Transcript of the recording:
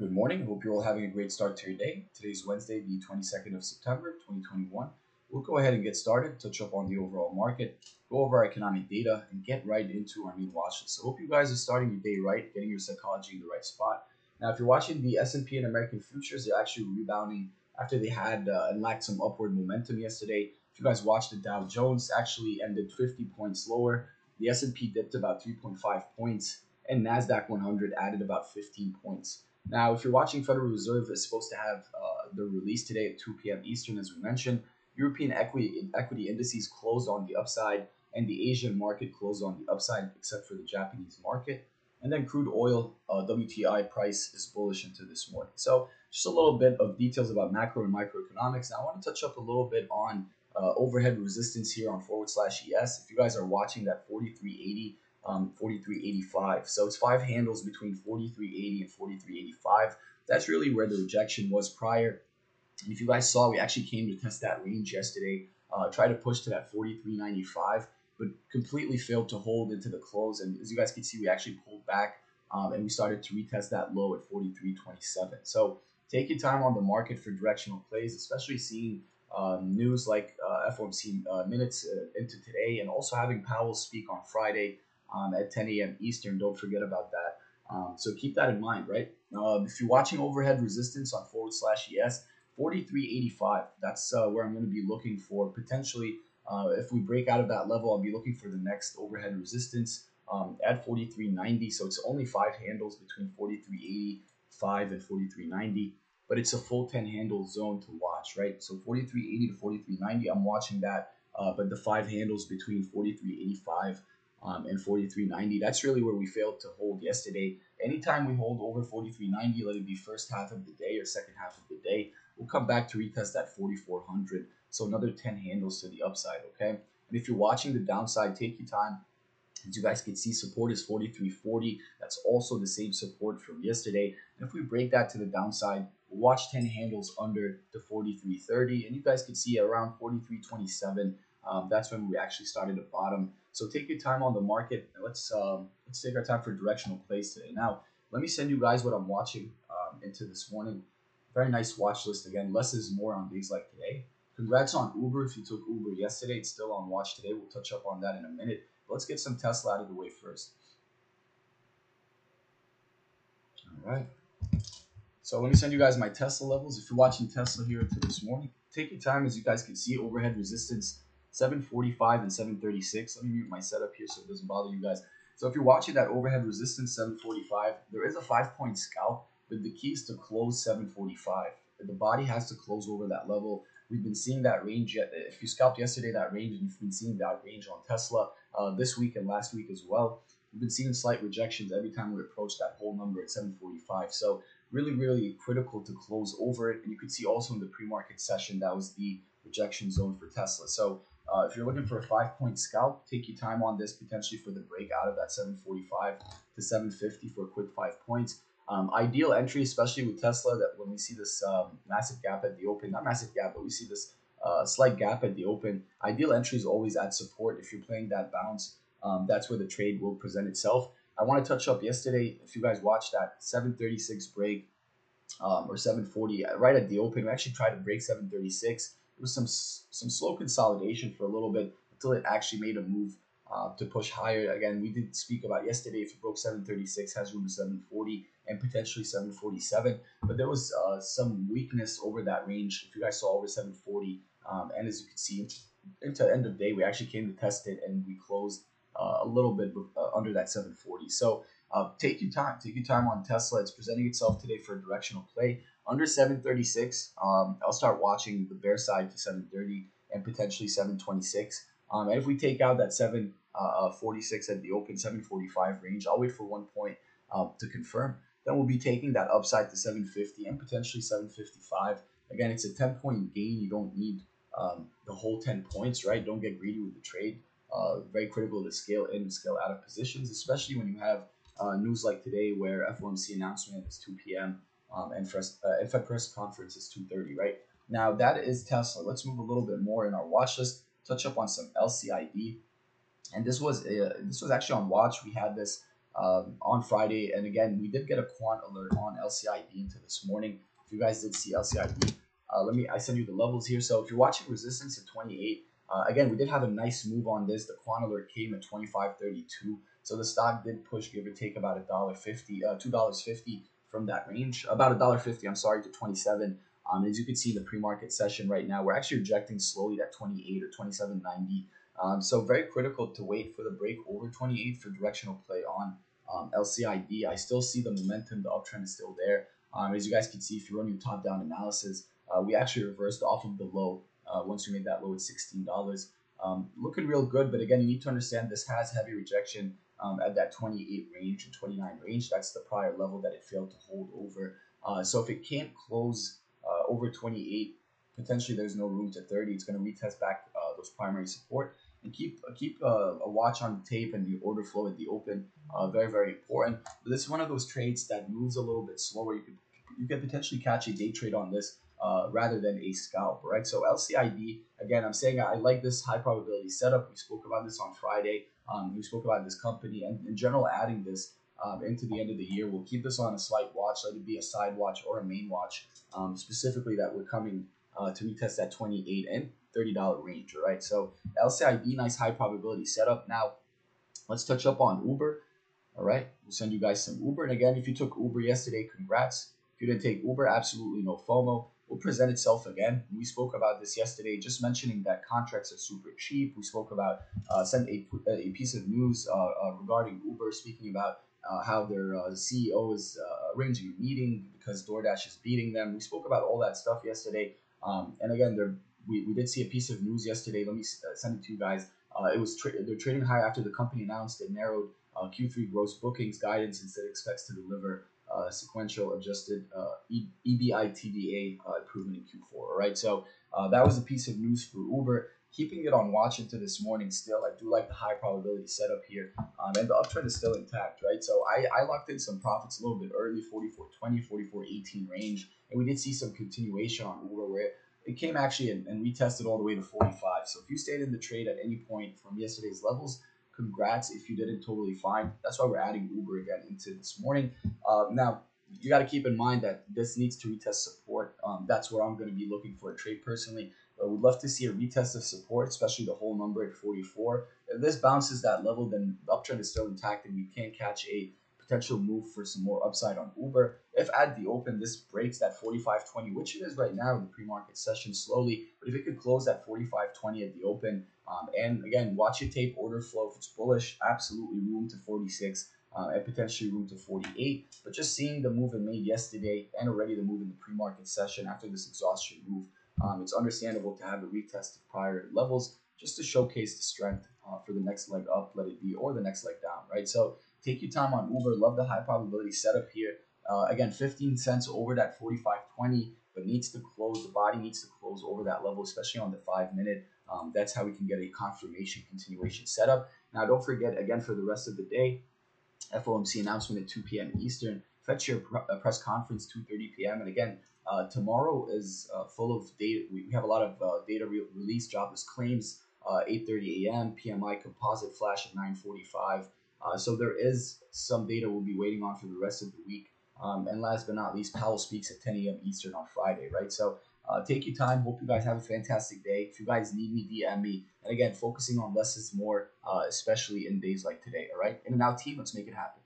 Good morning. Hope you're all having a great start to your day. Today's Wednesday, the 22nd of September, 2021. We'll go ahead and get started, touch up on the overall market, go over our economic data, and get right into our main watch list. So hope you guys are starting your day right, getting your psychology in the right spot. Now, if you're watching the S&P and American futures, they're actually rebounding after they had uh, and lacked some upward momentum yesterday. If you guys watched the Dow Jones, actually ended 50 points lower. The S&P dipped about 3.5 points, and Nasdaq 100 added about 15 points. Now, if you're watching Federal Reserve is supposed to have uh, the release today at 2 p.m. Eastern, as we mentioned. European equity equity indices closed on the upside, and the Asian market closed on the upside, except for the Japanese market. And then crude oil uh, WTI price is bullish into this morning. So just a little bit of details about macro and microeconomics. Now I want to touch up a little bit on uh, overhead resistance here on forward slash ES. If you guys are watching that 4380 um, 43.85. So it's five handles between 43.80 and 43.85. That's really where the rejection was prior. And if you guys saw, we actually came to test that range yesterday, uh, try to push to that 43.95, but completely failed to hold into the close. And as you guys can see, we actually pulled back um, and we started to retest that low at 43.27. So take your time on the market for directional plays, especially seeing um, news like uh, FOMC uh, minutes uh, into today and also having Powell speak on Friday um, at 10 a.m. Eastern. Don't forget about that. Um, so keep that in mind, right? Uh, if you're watching overhead resistance on forward slash ES, 43.85. That's uh, where I'm going to be looking for potentially. Uh, if we break out of that level, I'll be looking for the next overhead resistance um, at 43.90. So it's only five handles between 43.85 and 43.90, but it's a full 10 handle zone to watch, right? So 43.80 to 43.90, I'm watching that. Uh, but the five handles between 43.85 um, and 43.90. That's really where we failed to hold yesterday. Anytime we hold over 43.90, let it be first half of the day or second half of the day, we'll come back to retest that 4400. So another 10 handles to the upside, okay? And if you're watching the downside, take your time. As you guys can see, support is 43.40. That's also the same support from yesterday. And if we break that to the downside, we'll watch 10 handles under the 43.30. And you guys can see around 43.27 um, that's when we actually started to bottom. So take your time on the market. Let's um, let's take our time for directional plays today. Now, let me send you guys what I'm watching um, into this morning. Very nice watch list again. Less is more on days like today. Congrats on Uber. If you took Uber yesterday, it's still on watch today. We'll touch up on that in a minute. But let's get some Tesla out of the way first. All right. So let me send you guys my Tesla levels. If you're watching Tesla here to this morning, take your time. As you guys can see, overhead resistance 745 and 736. Let me mute my setup here so it doesn't bother you guys. So if you're watching that overhead resistance 745, there is a five point scalp, but the key is to close 745. The body has to close over that level. We've been seeing that range. Yet. If you scalped yesterday, that range, and you've been seeing that range on Tesla uh, this week and last week as well. We've been seeing slight rejections every time we approach that whole number at 745. So really, really critical to close over it. And you could see also in the pre-market session that was the rejection zone for Tesla. So uh, if you're looking for a five point scalp, take your time on this potentially for the break out of that 745 to 750 for a quick five points. Um, ideal entry, especially with Tesla, that when we see this um, massive gap at the open, not massive gap, but we see this uh, slight gap at the open. Ideal entry is always at support. If you're playing that bounce, um, that's where the trade will present itself. I want to touch up yesterday. If you guys watched that 736 break um, or 740 right at the open, we actually tried to break 736 it was some some slow consolidation for a little bit until it actually made a move uh, to push higher. Again, we did speak about yesterday. If it broke 736, has room to 740 and potentially 747. But there was uh, some weakness over that range. If you guys saw over 740, um, and as you can see, into the end of the day, we actually came to test it and we closed uh, a little bit uh, under that 740. So uh, take your time. Take your time on Tesla. It's presenting itself today for a directional play under 736. Um, I'll start watching the bear side to 730 and potentially 726. Um, and if we take out that 746 uh, at the open 745 range, I'll wait for one point um, to confirm. Then we'll be taking that upside to 750 and potentially 755. Again, it's a 10 point gain. You don't need um, the whole 10 points, right? Don't get greedy with the trade. Uh, very critical to scale in and scale out of positions, especially when you have uh, news like today where FOMC announcement is 2 p.m um, and, press, uh, Fed press conference is 2.30, right? Now, that is Tesla. Let's move a little bit more in our watch list, touch up on some LCID. And this was uh, this was actually on watch. We had this um, on Friday. And again, we did get a quant alert on LCID into this morning. If you guys did see LCID, uh, let me I send you the levels here. So if you're watching resistance at 28, uh, again we did have a nice move on this. The quant alert came at 25.32, so the stock did push give or take about a dollar fifty, uh, two dollars fifty from that range, about a dollar fifty. I'm sorry to 27. Um, as you can see the pre-market session right now, we're actually rejecting slowly at 28 or 27.90. Um, so very critical to wait for the break over 28 for directional play on um, LCID. I still see the momentum, the uptrend is still there. Um, as you guys can see, if you run your top-down analysis, uh, we actually reversed off of the low uh, once we made that low at $16. Um, looking real good, but again, you need to understand this has heavy rejection um, at that 28 range and 29 range. That's the prior level that it failed to hold over. Uh, so if it can't close uh, over 28, potentially there's no room to 30. It's going to retest back uh, those primary support and keep keep uh, a watch on the tape and the order flow at the open. Uh, very very important. But this is one of those trades that moves a little bit slower. You could you could potentially catch a day trade on this uh, rather than a scalp, right? So LCID again, I'm saying I like this high probability setup. We spoke about this on Friday. Um, we spoke about this company and in general adding this. Um, into the end of the year, we'll keep this on a slight watch. Let it be a side watch or a main watch. Um, specifically, that we're coming uh, to retest that 28 and $30 range, right? So LCID, nice high probability setup. Now, let's touch up on Uber, all right? We'll send you guys some Uber. And again, if you took Uber yesterday, congrats. If you didn't take Uber, absolutely no FOMO. Will present itself again. We spoke about this yesterday, just mentioning that contracts are super cheap. We spoke about uh, sent a, a piece of news uh, uh, regarding Uber, speaking about uh, how their uh, CEO is uh, arranging a meeting because DoorDash is beating them. We spoke about all that stuff yesterday. Um, and again, they're we, we did see a piece of news yesterday. Let me send it to you guys. It was tra- they're trading high after the company announced it narrowed uh, Q3 gross bookings guidance instead expects to deliver uh, sequential adjusted uh, EBITDA uh, improvement in Q4. All right, so uh, that was a piece of news for Uber. Keeping it on watch into this morning still. I do like the high probability setup here. Um, and the uptrend is still intact, right? So I, I locked in some profits a little bit early, 44.20, 44.18 range. And we did see some continuation on Uber where it came actually and, and retested all the way to 45. So if you stayed in the trade at any point from yesterday's levels, congrats. If you didn't, totally fine. That's why we're adding Uber again into this morning. Uh, now, you got to keep in mind that this needs to retest support. Um, that's where I'm going to be looking for a trade personally. But we'd love to see a retest of support, especially the whole number at 44. If this bounces that level, then the uptrend is still intact and you can't catch a potential move for some more upside on Uber. If at the open this breaks that 45.20, which it is right now in the pre-market session slowly, but if it could close at 45.20 at the open, um, and again, watch your tape order flow. If it's bullish, absolutely room to 46 uh, and potentially room to 48. But just seeing the move it made yesterday and already the move in the pre-market session after this exhaustion move, um, it's understandable to have a retest of prior levels just to showcase the strength uh, for the next leg up, let it be, or the next leg down, right? So Take your time on Uber. Love the high probability setup here. Uh, again, 15 cents over that 45.20, but needs to close. The body needs to close over that level, especially on the five minute. Um, that's how we can get a confirmation continuation setup. Now, don't forget, again, for the rest of the day, FOMC announcement at 2 p.m. Eastern. Fed chair uh, press conference 2:30 p.m. And again, uh, tomorrow is uh, full of data. We have a lot of uh, data re- release, jobless claims, uh, 8:30 a.m. PMI composite flash at 9:45. Uh, so there is some data we'll be waiting on for the rest of the week. Um, and last but not least, Powell speaks at 10 a.m. Eastern on Friday, right? So uh, take your time. Hope you guys have a fantastic day. If you guys need me, DM me. And again, focusing on less is more, uh, especially in days like today, all right? And out team, let's make it happen.